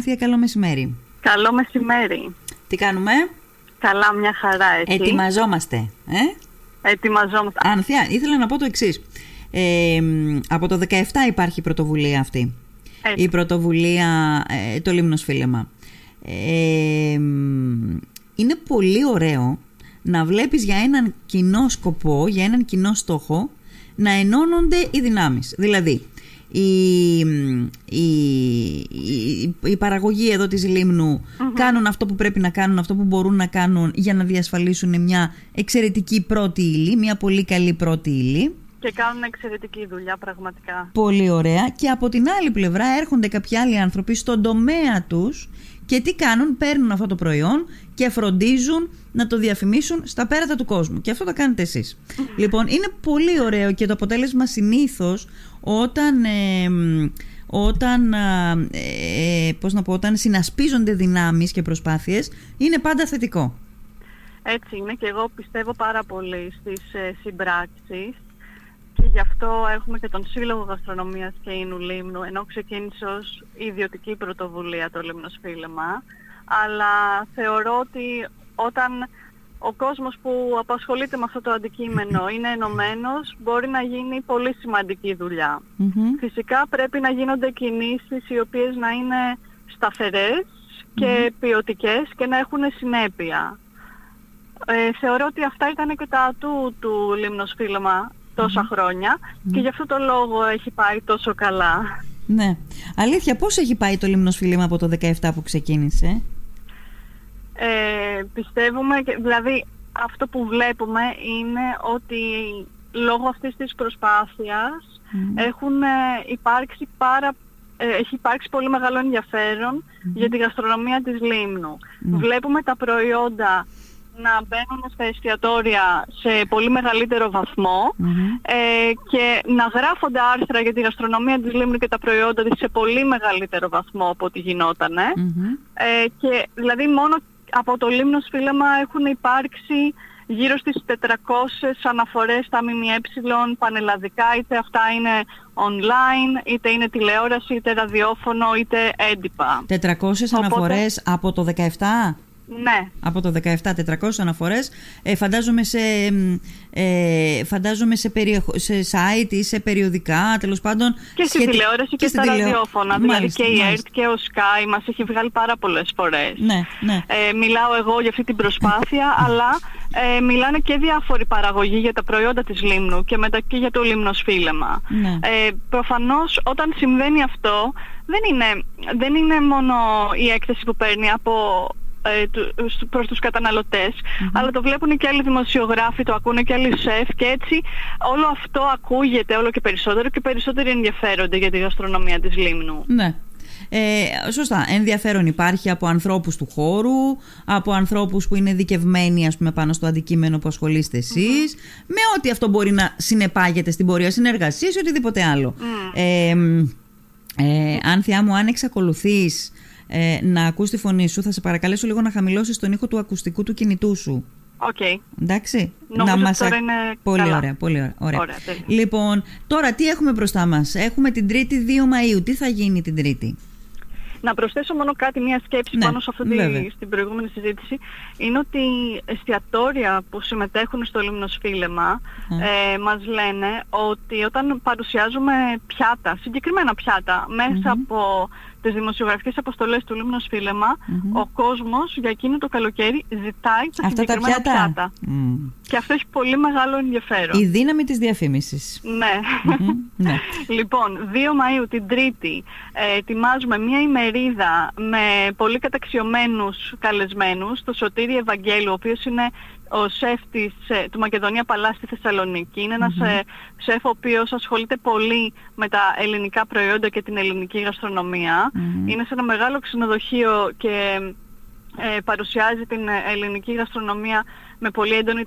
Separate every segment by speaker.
Speaker 1: Άνθια, καλό μεσημέρι.
Speaker 2: Καλό μεσημέρι.
Speaker 1: Τι κάνουμε;
Speaker 2: Καλά, μια χαρά, έτσι.
Speaker 1: Ετοιμαζόμαστε. Ε;
Speaker 2: Ετοιμαζόμαστε.
Speaker 1: Άνθια, ήθελα να πω το εξής. Ε, από το 17 υπάρχει η πρωτοβουλία αυτή. Η πρωτοβουλία ε, το Λίμνος Φίλεμα. Ε, είναι πολύ ωραίο να βλέπεις για έναν κοινό σκοπό, για έναν κοινό στόχο, να ενώνονται οι δυνάμεις. Δηλαδή, η, η, η, παραγωγή εδώ της λιμνου κάνουν αυτό που πρέπει να κάνουν, αυτό που μπορούν να κάνουν για να διασφαλίσουν μια εξαιρετική πρώτη ύλη, μια πολύ καλή πρώτη ύλη.
Speaker 2: Και κάνουν εξαιρετική δουλειά πραγματικά.
Speaker 1: Πολύ ωραία. Και από την άλλη πλευρά έρχονται κάποιοι άλλοι άνθρωποι στον τομέα τους και τι κάνουν, παίρνουν αυτό το προϊόν και φροντίζουν να το διαφημίσουν στα πέρατα του κόσμου. Και αυτό το κάνετε εσείς. λοιπόν, είναι πολύ ωραίο και το αποτέλεσμα συνήθως όταν... όταν, ε, πώς να πω, όταν συνασπίζονται δυνάμεις και προσπάθειες είναι πάντα θετικό.
Speaker 2: Έτσι είναι και εγώ πιστεύω πάρα πολύ στις ε, συμπράξεις και γι' αυτό έχουμε και τον Σύλλογο Γαστρονομίας και Ίνου Λίμνου, ενώ ξεκίνησε ως ιδιωτική πρωτοβουλία το Λίμνος Φίλεμα. Αλλά θεωρώ ότι όταν ο κόσμος που απασχολείται με αυτό το αντικείμενο είναι ενωμένος, μπορεί να γίνει πολύ σημαντική Φυσικά πρέπει να γίνονται κινήσεις οι οποίες να είναι σταθερές και ποιοτικές και να έχουν συνέπεια. Ε, θεωρώ ότι αυτά ήταν και τα ατού του Λίμνος Φίλεμα τόσα χρόνια και γι' αυτό το λόγο έχει πάει τόσο καλά.
Speaker 1: Ναι. Αλήθεια, πώς έχει πάει το Λίμνος Φίλημα από το 17 που ξεκίνησε;
Speaker 2: Ε, πιστεύουμε, δηλαδή αυτό που βλέπουμε είναι ότι λόγω αυτής της προσπάθειας έχουν ε, υπάρξει πάρα ε, έχει υπάρξει πολύ μεγάλο για τη γαστρονομία της Λίμνου. Βλέπουμε τα προϊόντα να μπαίνουν στα εστιατόρια σε πολύ μεγαλύτερο ε, και να γράφονται άρθρα για τη γαστρονομία της Λίμνου και τα προϊόντα της σε πολύ μεγαλύτερο βαθμό από ό,τι γινότανε. Ε, και δηλαδή μόνο από το Λίμνος Φίλεμα έχουν υπάρξει γύρω στις 400 αναφορές στα ΜΜΕ πανελλαδικά, είτε αυτά είναι online, είτε είναι τηλεόραση, είτε ραδιόφωνο, είτε έντυπα.
Speaker 1: 400 αναφορές από το 17?
Speaker 2: Ναι.
Speaker 1: Από το 17, 400 αναφορές. Ε, φαντάζομαι σε, ε, φαντάζομαι σε, περιεχο... σε site ή σε περιοδικά, τέλος πάντων.
Speaker 2: Και στη τηλεόραση και, και στα ραδιόφωνα. Δηλαδή και η ΕΡΤ και ο Sky μας έχει βγάλει πάρα πολλές φορές.
Speaker 1: Ναι, ναι.
Speaker 2: Ε, μιλάω εγώ για αυτή την προσπάθεια, αλλά ε, μιλάνε και διάφοροι παραγωγοί για τα προϊόντα της Λίμνου και μετά και για το Λίμνος Φίλεμα.
Speaker 1: Ναι.
Speaker 2: Ε, προφανώς όταν συμβαίνει αυτό δεν είναι, δεν είναι μόνο η έκθεση που παίρνει από ε, προς τους καταναλωτες αλλά το βλέπουν και άλλοι δημοσιογράφοι, το ακούνε και άλλοι σεφ και έτσι όλο αυτό ακούγεται όλο και περισσότερο και περισσότεροι ενδιαφέρονται για τη γαστρονομία της Λίμνου.
Speaker 1: Ναι. Ε, σωστά, ενδιαφέρον υπάρχει από ανθρώπους του χώρου, από ανθρώπους που είναι ειδικευμένοι ας πούμε, πάνω στο αντικείμενο που ασχολείστε εσείς, με ό,τι αυτό μπορεί να συνεπάγεται στην πορεία συνεργασίας ή οτιδήποτε άλλο. Ε, ε, Άνθεια μου, αν εξακολουθείς ε, να ακούς τη φωνή σου, θα σε παρακαλέσω λίγο να χαμηλώσεις τον ήχο του ακουστικού του κινητού σου.
Speaker 2: OK. Okay.
Speaker 1: Εντάξει.
Speaker 2: Νομίζω να μας... τώρα είναι
Speaker 1: Πολύ
Speaker 2: καλά.
Speaker 1: ωραία, πολύ ωραία. ωραία. λοιπόν, τώρα τι έχουμε μπροστά μας. Έχουμε την 3η 2 Μαΐου. Τι θα γίνει την Τρίτη;
Speaker 2: Να προσθέσω μόνο κάτι, μια σκέψη
Speaker 1: ναι,
Speaker 2: πάνω σε αυτή την προηγούμενη συζήτηση. Είναι ότι εστιατόρια που συμμετέχουν στο Λίμνος Φίλεμα ε, μας λένε ότι όταν παρουσιάζουμε πιάτα, συγκεκριμένα πιάτα, μέσα από τις δημοσιογραφικές αποστολές του Λίμνος ο κόσμος για εκείνο το καλοκαίρι ζητάει τα Αυτά συγκεκριμένα τα πιάτα. πιάτα. Και αυτό έχει πολύ μεγάλο ενδιαφέρον.
Speaker 1: Η δύναμη της διαφήμισης.
Speaker 2: Ναι. ναι. λοιπόν, 2 Μαΐου την Τρίτη ε, ετοιμάζουμε μια ημερίδα με πολύ καταξιωμένους καλεσμένους, το Σωτήρι Ευαγγέλου, ο οποίος είναι ο σεφ της, ε, του Μακεδονία Παλάς στη Θεσσαλονίκη. Είναι ένας mm σεφ ο οποίος ασχολείται πολύ με τα ελληνικά προϊόντα και την ελληνική Είναι σε ένα μεγάλο ξενοδοχείο και ε, παρουσιάζει την ελληνική γαστρονομία με πολύ έντονη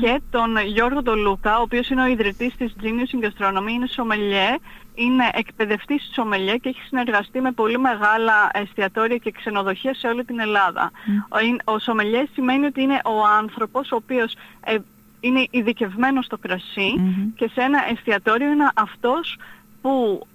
Speaker 2: και τον Γιώργο Τολούκα, ο οποίος είναι ο ιδρυτής της Genius in Gastronomy, είναι σομελιέ, είναι εκπαιδευτής της σομελιέ και έχει συνεργαστεί με πολύ μεγάλα εστιατόρια και ξενοδοχεία σε όλη την Ελλάδα. Ο, ο σομελιέ σημαίνει ότι είναι ο άνθρωπος ο οποίος ε, είναι ειδικευμένος στο κρασι και σε ένα εστιατόριο είναι αυτός που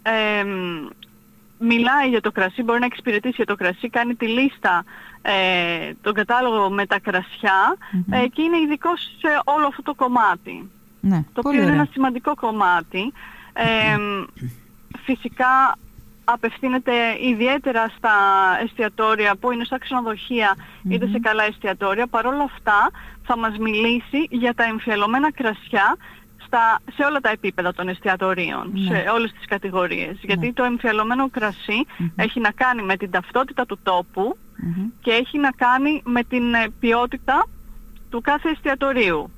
Speaker 2: μιλάει για το κρασί, μπορεί να εξυπηρετήσει για το κρασί, κάνει τη λίστα, ε, τον κατάλογο με τα κρασια ε, και είναι ειδικό σε όλο αυτό το κομμάτι.
Speaker 1: Ναι,
Speaker 2: το οποίο είναι ένα σημαντικό κομμάτι. Ε, φυσικά απευθύνεται ιδιαίτερα στα εστιατόρια που είναι στα ξενοδοχεια είτε σε καλά εστιατόρια. Παρ' όλα αυτά θα μας μιλήσει για τα εμφιαλωμένα κρασιά στα, σε όλα τα επίπεδα των εστιατορίων, ναι. σε όλες τις κατηγορίες. Ναι. Γιατί το εμφιαλωμένο έχει να κάνει με την ταυτότητα του τοπου και έχει να κάνει με την ε, ποιότητα του κάθε εστιατορίου.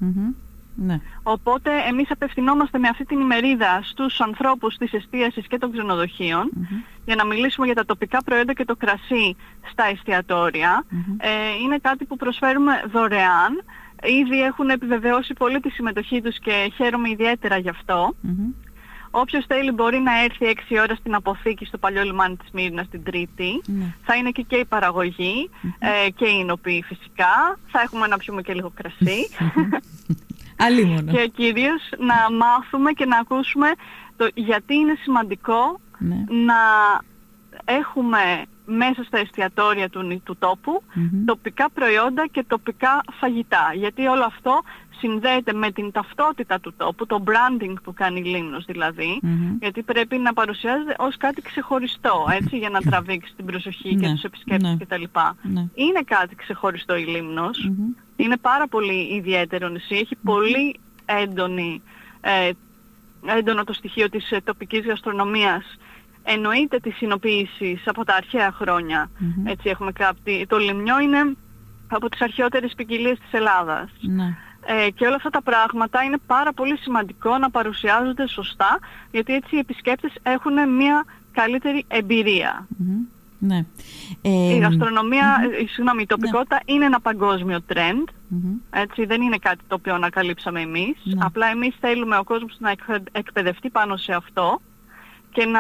Speaker 2: Ναι. Οπότε εμείς απευθυνόμαστε με αυτή την ημερίδα στους ανθρώπους της εστίασης και των ξενοδοχειων για να μιλήσουμε για τα τοπικά προϊόντα και το κρασί στα εστιατορια Ε, είναι κάτι που προσφέρουμε δωρεάν. Ήδη έχουν επιβεβαιώσει πολύ τη συμμετοχή τους και χαίρομαι ιδιαίτερα γι' αυτό. Όποιος θέλει μπορεί να έρθει 6 ώρα στην αποθήκη στο παλιό λιμάνι της Μύρινας την Τρίτη. Ναι. Θα είναι και, και η παραγωγή ε, και η εινοποιή φυσικά. Θα έχουμε να πιούμε και λίγο κρασί. και κυρίως να μάθουμε και να ακούσουμε το γιατί είναι σημαντικό ναι. να έχουμε μέσα στα εστιατόρια του, του τοπου τοπικά προϊόντα και τοπικά φαγητά. Γιατί όλο αυτό συνδέεται με την ταυτότητα του τόπου, το branding που κάνει η Λίμνος δηλαδή, γιατί πρέπει να παρουσιάζεται ως κάτι ξεχωριστό, έτσι, για να τραβήξεις την προσοχή και ναι, τους επισκέπτες ναι, κτλ. Ναι. Είναι κάτι ξεχωριστό η Λίμνος, είναι πάρα πολύ ιδιαίτερο νησί, έχει πολύ έντονη, ε, έντονο το στοιχείο της ε, τοπικής γαστρονομίας εννοείται τη συνοποίηση από τα αρχαία Έτσι έχουμε κάτι. Το λιμνιό είναι από τις αρχαιότερες ποικιλίε της Ελλάδας. Ναι. Ε, και όλα αυτά τα πράγματα είναι πάρα πολύ σημαντικό να παρουσιάζονται σωστά, γιατί έτσι οι επισκέπτες έχουν μια καλύτερη
Speaker 1: Ναι.
Speaker 2: η γαστρονομία, mm συγγνώμη, η τοπικότητα είναι ένα παγκόσμιο trend. Έτσι, δεν είναι κάτι το οποίο ανακαλύψαμε εμείς. Ναι. Απλά εμείς θέλουμε ο κόσμος να εκπαιδευτεί πάνω σε αυτό και να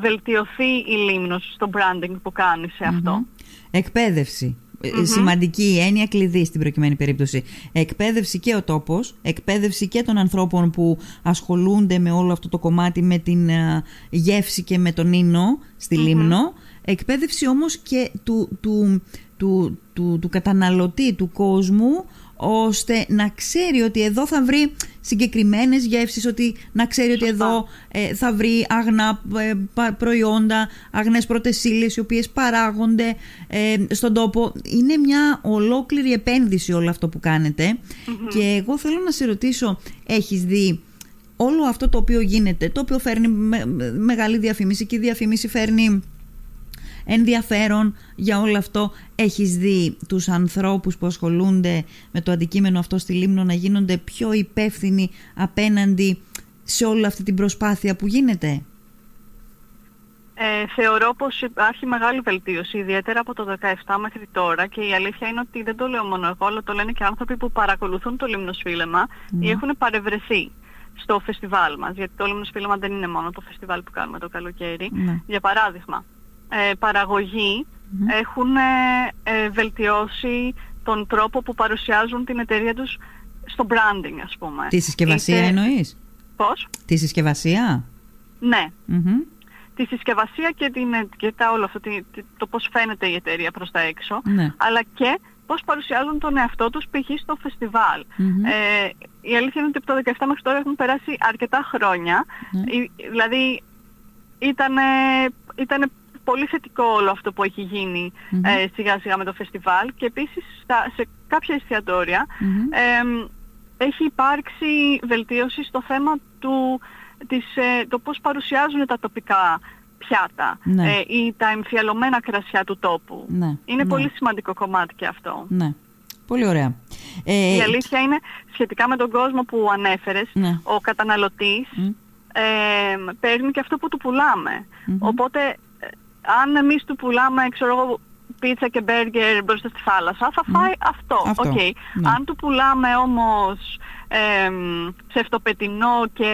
Speaker 2: βελτιωθεί η λίμνος στο branding που κάνει σε αυτό.
Speaker 1: Εκπαίδευση. Ε, σημαντική έννοια κλειδί στην προκειμένη περίπτωση. Εκπαίδευση και ο τόπος, εκπαίδευση και των ανθρώπων που ασχολούνται με όλο αυτό το κομμάτι με την ε, γεύση και με τον ίνο στη Λίμνο. Εκπαίδευση όμως και του, του, του, του, του καταναλωτή, του κόσμου, ώστε να ξέρει ότι εδώ θα βρει συγκεκριμένες γεύσεις, ότι να ξέρει ότι εδώ ε, θα βρει αγνά ε, προϊόντα, αγνές πρωτεσίλες οι οποίες παράγονται ε, στον τόπο. Είναι μια ολόκληρη επένδυση όλο αυτό που κανετε και εγώ θέλω να σε ρωτήσω, έχεις δει όλο αυτό το οποίο γίνεται, το οποίο φέρνει μεγάλη διαφήμιση και η διαφήμιση φέρνει ενδιαφέρον για όλο αυτό. Έχεις δει τους ανθρώπους που ασχολούνται με το αντικείμενο αυτό στη Λίμνο να γίνονται πιο υπεύθυνοι απέναντι σε όλη αυτή την προσπάθεια που γίνεται;
Speaker 2: Ε, θεωρώ πως υπάρχει μεγάλη βελτίωση, ιδιαίτερα από το 2017 μέχρι τώρα και η αλήθεια είναι ότι δεν το λέω μόνο εγώ, αλλά το λένε και άνθρωποι που παρακολουθούν το Λίμνοσφίλεμα ή ναι. έχουν παρευρεθεί στο φεστιβάλ μας, γιατί το Λίμνοσφίλεμα δεν είναι μόνο το φεστιβάλ που κάνουμε το καλοκαίρι. Ναι. Για παράδειγμα, ε, παραγωγη έχουν ε, ε, βελτιώσει τον τρόπο που παρουσιάζουν την εταιρεία τους στο branding ας πούμε.
Speaker 1: Τη συσκευασία Είτε... εννοείς;
Speaker 2: Πώς;
Speaker 1: Τη συσκευασία;
Speaker 2: Ναι. Τη συσκευασία και, την, και τα όλο αυτό, το πώς φαίνεται η εταιρεία προς τα έξω, ναι. αλλά και πώς παρουσιάζουν τον εαυτό τους π.χ. στο φεστιβάλ. Ε, η αλήθεια είναι ότι από το 2017 μέχρι τώρα έχουν περάσει αρκετά χρόνια. Ναι. Δηλαδή ήταν, ήταν πολύ θετικό όλο αυτό που έχει ε, σιγά σιγά με το φεστιβάλ και επίσης σε κάποια έχει υπάρξει βελτίωση στο θέμα του, της, ε, το πώς παρουσιάζουν τα τοπικά πιάτα ναι. ε, ή τα εμφιαλωμένα κρασιά του τόπου. Ναι. Είναι ναι. πολύ σημαντικό κομμάτι και αυτό.
Speaker 1: Ναι. Πολύ ωραία.
Speaker 2: Ε, Η αλήθεια είναι σχετικά με τον κόσμο που ανέφερες, ο καταναλωτής ε, παίρνει και αυτό που του πουλαμε Οπότε αν εμείς του πουλάμε, ξέρω εγώ, πίτσα και μπέργκερ μπροστά στη θάλασσα, θα φάει αυτό. αυτό. Okay. Ναι. Αν του πουλάμε όμως ε, ψευτοπετεινό και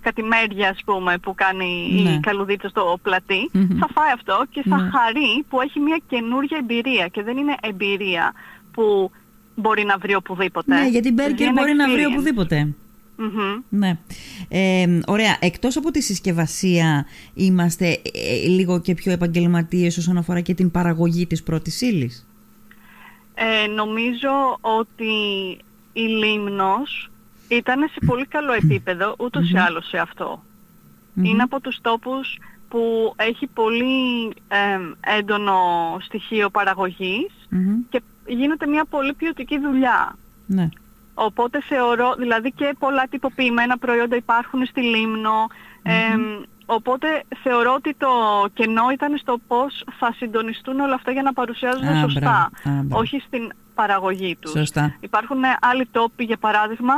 Speaker 2: κατημέρια, ας πούμε, που κάνει ναι. η καλουδίτσα στο πλατι θα φάει αυτό και θα ναι. χαρεί που έχει μια καινούργια εμπειρία και δεν είναι εμπειρία που μπορεί να βρει οπουδήποτε.
Speaker 1: Ναι, γιατί μπέργκερ μπορεί να βρει οπουδήποτε. Ναι. Ε, ωραία. Εκτός από τη συσκευασία είμαστε ε, λίγο και πιο επαγγελματίες όσον αφορά και την παραγωγή της πρώτης ύλης;
Speaker 2: Ε, νομίζω ότι η Λίμνος ήταν σε πολύ καλό επίπεδο ούτως ή άλλως σε αυτό. Είναι από τους τόπους που έχει πολύ έντονο στοιχείο και γίνεται μια πολύ ποιοτική δουλειά.
Speaker 1: Ναι.
Speaker 2: Οπότε θεωρώ, δηλαδή και πολλά τυποποιημένα προϊόντα υπάρχουν στη Λίμνο, οπότε θεωρώ ότι το κενό ήταν στο πώς θα συντονιστούν όλα αυτά για να παρουσιάζονται σωστά, όχι στην παραγωγή τους.
Speaker 1: Σωστά.
Speaker 2: Υπάρχουν άλλοι τόποι, για παράδειγμα,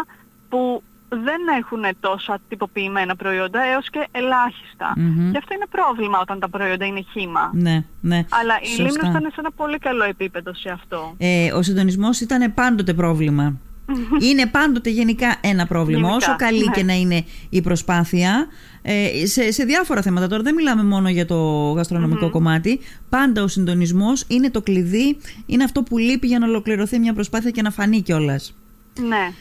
Speaker 2: που δεν έχουν τόσα τυποποιημένα προϊόντα έως και ελάχιστα. Και αυτό είναι πρόβλημα όταν τα προϊόντα είναι χήμα.
Speaker 1: Ναι, ναι.
Speaker 2: Αλλά η Λίμνος ήταν σε ένα πολύ καλό επίπεδο σε αυτό.
Speaker 1: Ε, ο συντονισμός ήταν πάντοτε πρόβλημα. είναι πάντοτε γενικά ένα πρόβλημα. Όσο καλή ναι. και να είναι η προσπάθεια, ε, σε, σε διάφορα θέματα. Τώρα δεν μιλάμε μόνο για το γαστρονομικο κομμάτι. Πάντα ο συντονισμός είναι το κλειδί, είναι αυτό που λείπει για να ολοκληρωθεί μια προσπάθεια και να φανεί κιόλας.
Speaker 2: Ναι.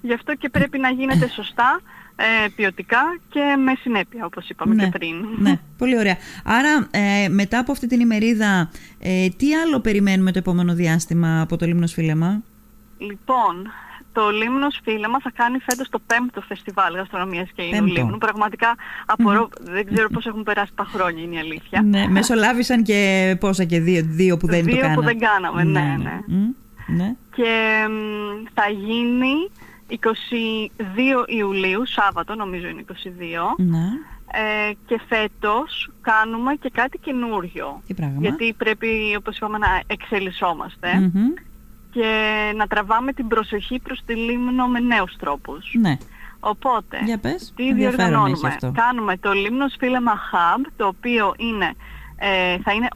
Speaker 2: Γι' αυτό και πρέπει να γίνεται σωστά, ε, ποιοτικά και με συνέπεια, όπως είπαμε
Speaker 1: ναι,
Speaker 2: και πριν.
Speaker 1: Ναι, πολύ ωραία. Άρα, ε, μετά από αυτή την ημερίδα, ε, τι άλλο περιμένουμε το επόμενο διάστημα από το Λίμνος Φίλεμα;
Speaker 2: Λοιπόν, το Λίμνος Φίλεμα θα κάνει φέτος το πέμπτο φεστιβάλ γαστρονομίας και Ινού Λίμνου. Πραγματικά δεν ξέρω πώς έχουν περάσει τα χρόνια, είναι η αλήθεια.
Speaker 1: Ναι, μεσολάβησαν και πόσα και δύο, δύο που δεν
Speaker 2: δύο
Speaker 1: το κάναμε.
Speaker 2: Δύο που δεν κάναμε, ναι, ναι. ναι.
Speaker 1: ναι.
Speaker 2: Και θα γίνει 22 Ιουλίου, Σάββατο νομίζω είναι 22.
Speaker 1: Ναι.
Speaker 2: Ε, και φέτος κάνουμε και κάτι καινούριο.
Speaker 1: Τι πράγμα;
Speaker 2: Γιατί πρέπει, όπως είπαμε, να εξελισσομαστε και να τραβάμε την προσοχή προς τη Λίμνο με νέους τρόπους.
Speaker 1: Ναι.
Speaker 2: Οπότε,
Speaker 1: Για πες.
Speaker 2: τι διοργανώνουμε; Κάνουμε το Λίμνος Φίλεμα Hub, το οποίο είναι ε, θα είναι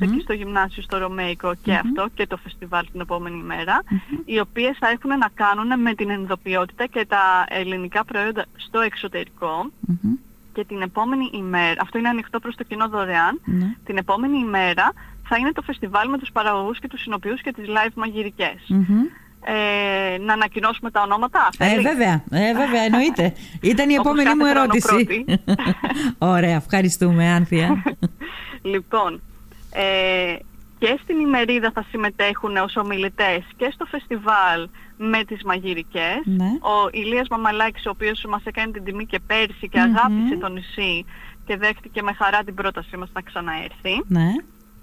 Speaker 2: εκεί στο γυμνάσιο στο Ρωμαϊκό και αυτό και το φεστιβάλ την επόμενη οι οποίες θα έχουν να κάνουν με την ενδοποιότητα και τα ελληνικά προϊόντα στο εξωτερικό και την επόμενη ημέρα, αυτό είναι ανοιχτό προς το κοινό
Speaker 1: ναι.
Speaker 2: την επόμενη ημέρα θα είναι το φεστιβάλ με τους παραγωγούς και τους συνοποιούς και τις live μαγειρικές ε, να ανακοινώσουμε τα ονόματα.
Speaker 1: Ε, βέβαια, ε, βέβαια, εννοείται. Ήταν η επόμενη μου ερώτηση. Ωραία, ευχαριστούμε, Άνθια.
Speaker 2: λοιπόν, ε, και στην ημερίδα θα συμμετέχουν ως ομιλητές και στο φεστιβάλ με τις μαγειρικές.
Speaker 1: Ναι.
Speaker 2: Ο Ηλίας Μαμαλάκης, ο οποίος μας έκανε την τιμή και πέρσι και αγάπησε το νησί και δέχτηκε με χαρά την πρότασή μας να ξαναέρθει.
Speaker 1: Ναι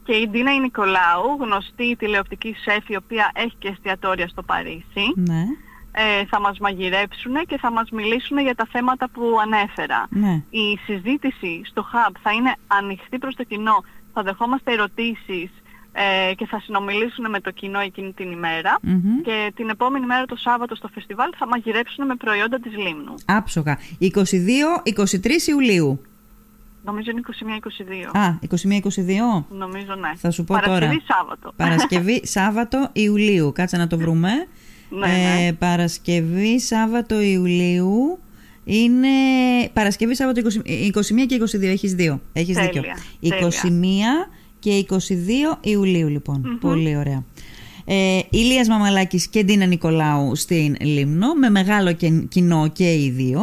Speaker 2: και η Ντίνα η Νικολάου, γνωστή τηλεοπτική σεφ η οποία έχει και εστιατόρια στο Παρίσι.
Speaker 1: Ναι.
Speaker 2: Ε, θα μας μαγειρέψουν και θα μας μιλήσουν για τα θέματα που ανέφερα.
Speaker 1: Ναι.
Speaker 2: Η συζήτηση στο Hub θα είναι ανοιχτή προς το κοινό. Θα δεχόμαστε ερωτήσεις ε, και θα συνομιλήσουν με το κοινό εκείνη την ημερα και την επόμενη μέρα το Σάββατο στο φεστιβάλ θα μαγειρέψουν με προϊόντα της Λίμνου.
Speaker 1: Άψογα. 22-23 Ιουλίου.
Speaker 2: Νομίζω είναι 21-22.
Speaker 1: Α, 21-22.
Speaker 2: Νομίζω ναι.
Speaker 1: Θα σου πω
Speaker 2: Παρασκευή
Speaker 1: τώρα.
Speaker 2: Σάββατο.
Speaker 1: Παρασκευή Σάββατο Ιουλίου. Κάτσε να το βρούμε.
Speaker 2: ναι, ναι.
Speaker 1: Ε, Παρασκευή Σάββατο Ιουλίου. Είναι Παρασκευή Σάββατο 20, 21 και 22. Έχεις δύο. Έχεις δίκιο. 21 και 22 Ιουλίου λοιπόν. Πολύ ωραία. Ε, Ηλίας Μαμαλάκης και Ντίνα Νικολάου στην Λίμνο με μεγάλο κοινό και οι δύο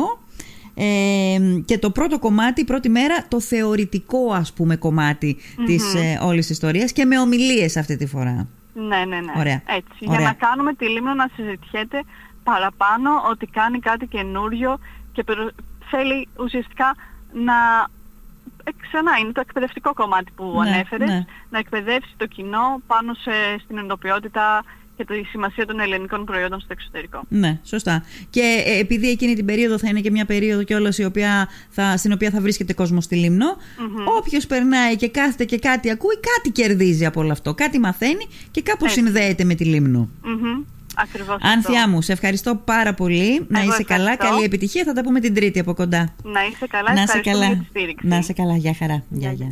Speaker 1: και το πρώτο κομμάτι, η πρώτη μέρα, το θεωρητικό ας πούμε κομμάτι mm-hmm. της ε, όλης ιστορίας και με ομιλίες αυτή τη φορά.
Speaker 2: Ναι, ναι, ναι.
Speaker 1: Ωραία.
Speaker 2: Έτσι, για να κάνουμε τη Λίμνο να συζητιέται παραπάνω ότι κάνει κάτι καινούριο και θέλει ουσιαστικά να ε, ξανά είναι το εκπαιδευτικό κομμάτι που ναι, ανέφερες, ναι. να εκπαιδεύσει το κοινό πάνω σε, στην εντοπιότητα και τη σημασία των ελληνικών προϊόντων στο εξωτερικό.
Speaker 1: Ναι, σωστά. Και ε, επειδή εκείνη την περίοδο θα είναι και μια περίοδο κιόλας στην οποία θα βρίσκεται κόσμος στη Λίμνο, mm-hmm. όποιος περνάει και κάθεται και κάτι ακούει, κάτι κερδίζει από όλο αυτό. Κάτι μαθαίνει και κάπου συνδέεται με τη Λίμνο.
Speaker 2: Mm-hmm. Ακριβώς
Speaker 1: Άνθια μου, σε ευχαριστώ πάρα πολύ. να είσαι καλά, καλή επιτυχία. Θα τα πούμε την Τρίτη από κοντά.
Speaker 2: Να είσαι καλά, να είσαι καλά.
Speaker 1: Να είσαι καλά, γεια χαρά. Γεια, γεια.